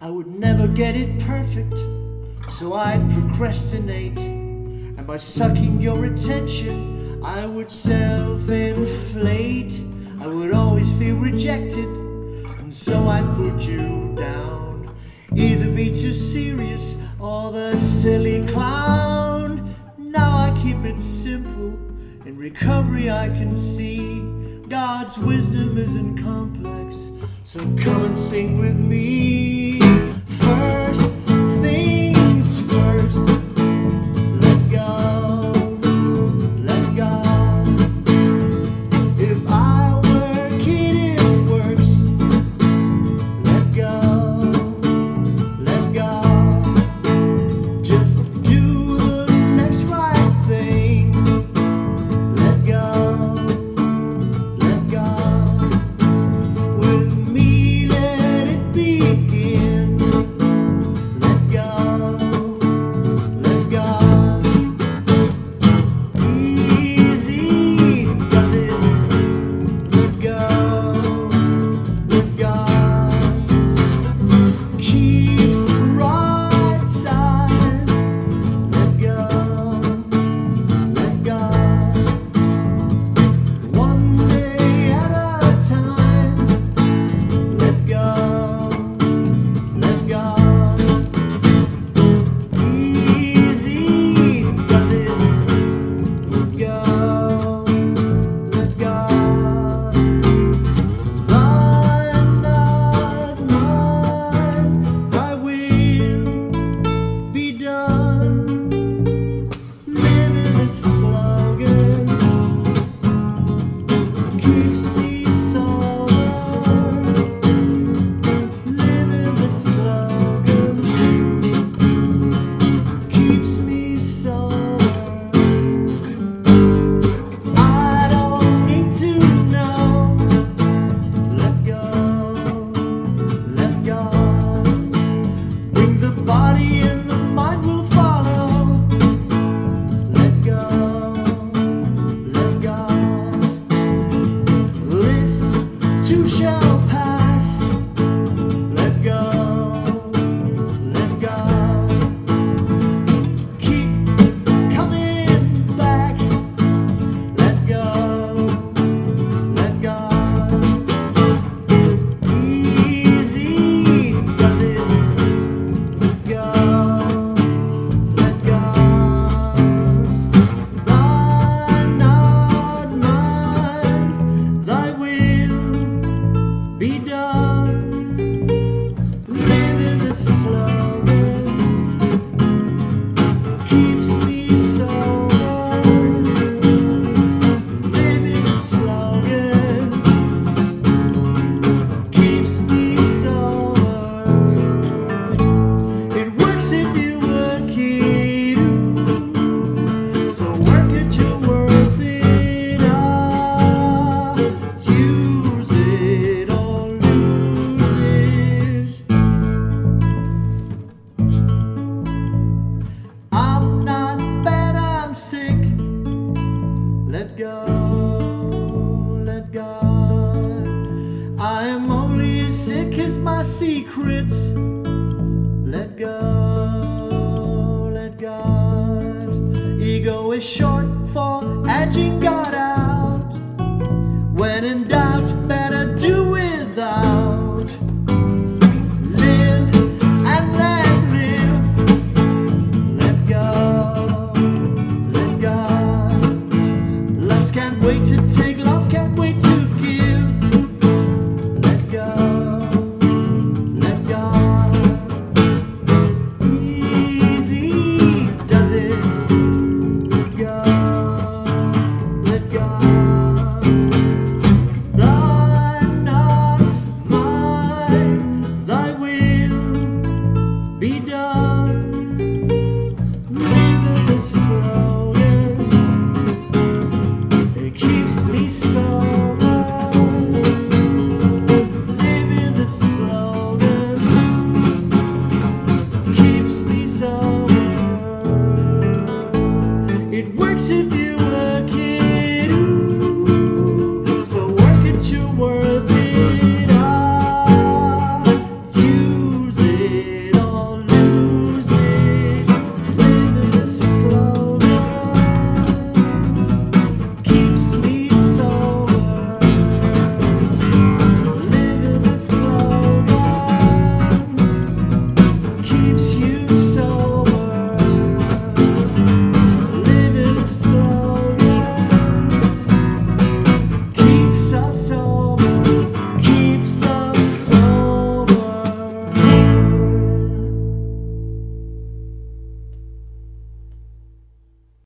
I would never get it perfect, so I'd procrastinate. And by sucking your attention, I would self inflate. I would always feel rejected, and so I'd put you down. Either be too serious or the silly clown. Now I keep it simple. In recovery, I can see God's wisdom isn't complex. So come and sing with me. Oh. sick is my secrets. Let go, let God. Ego is short for edging God.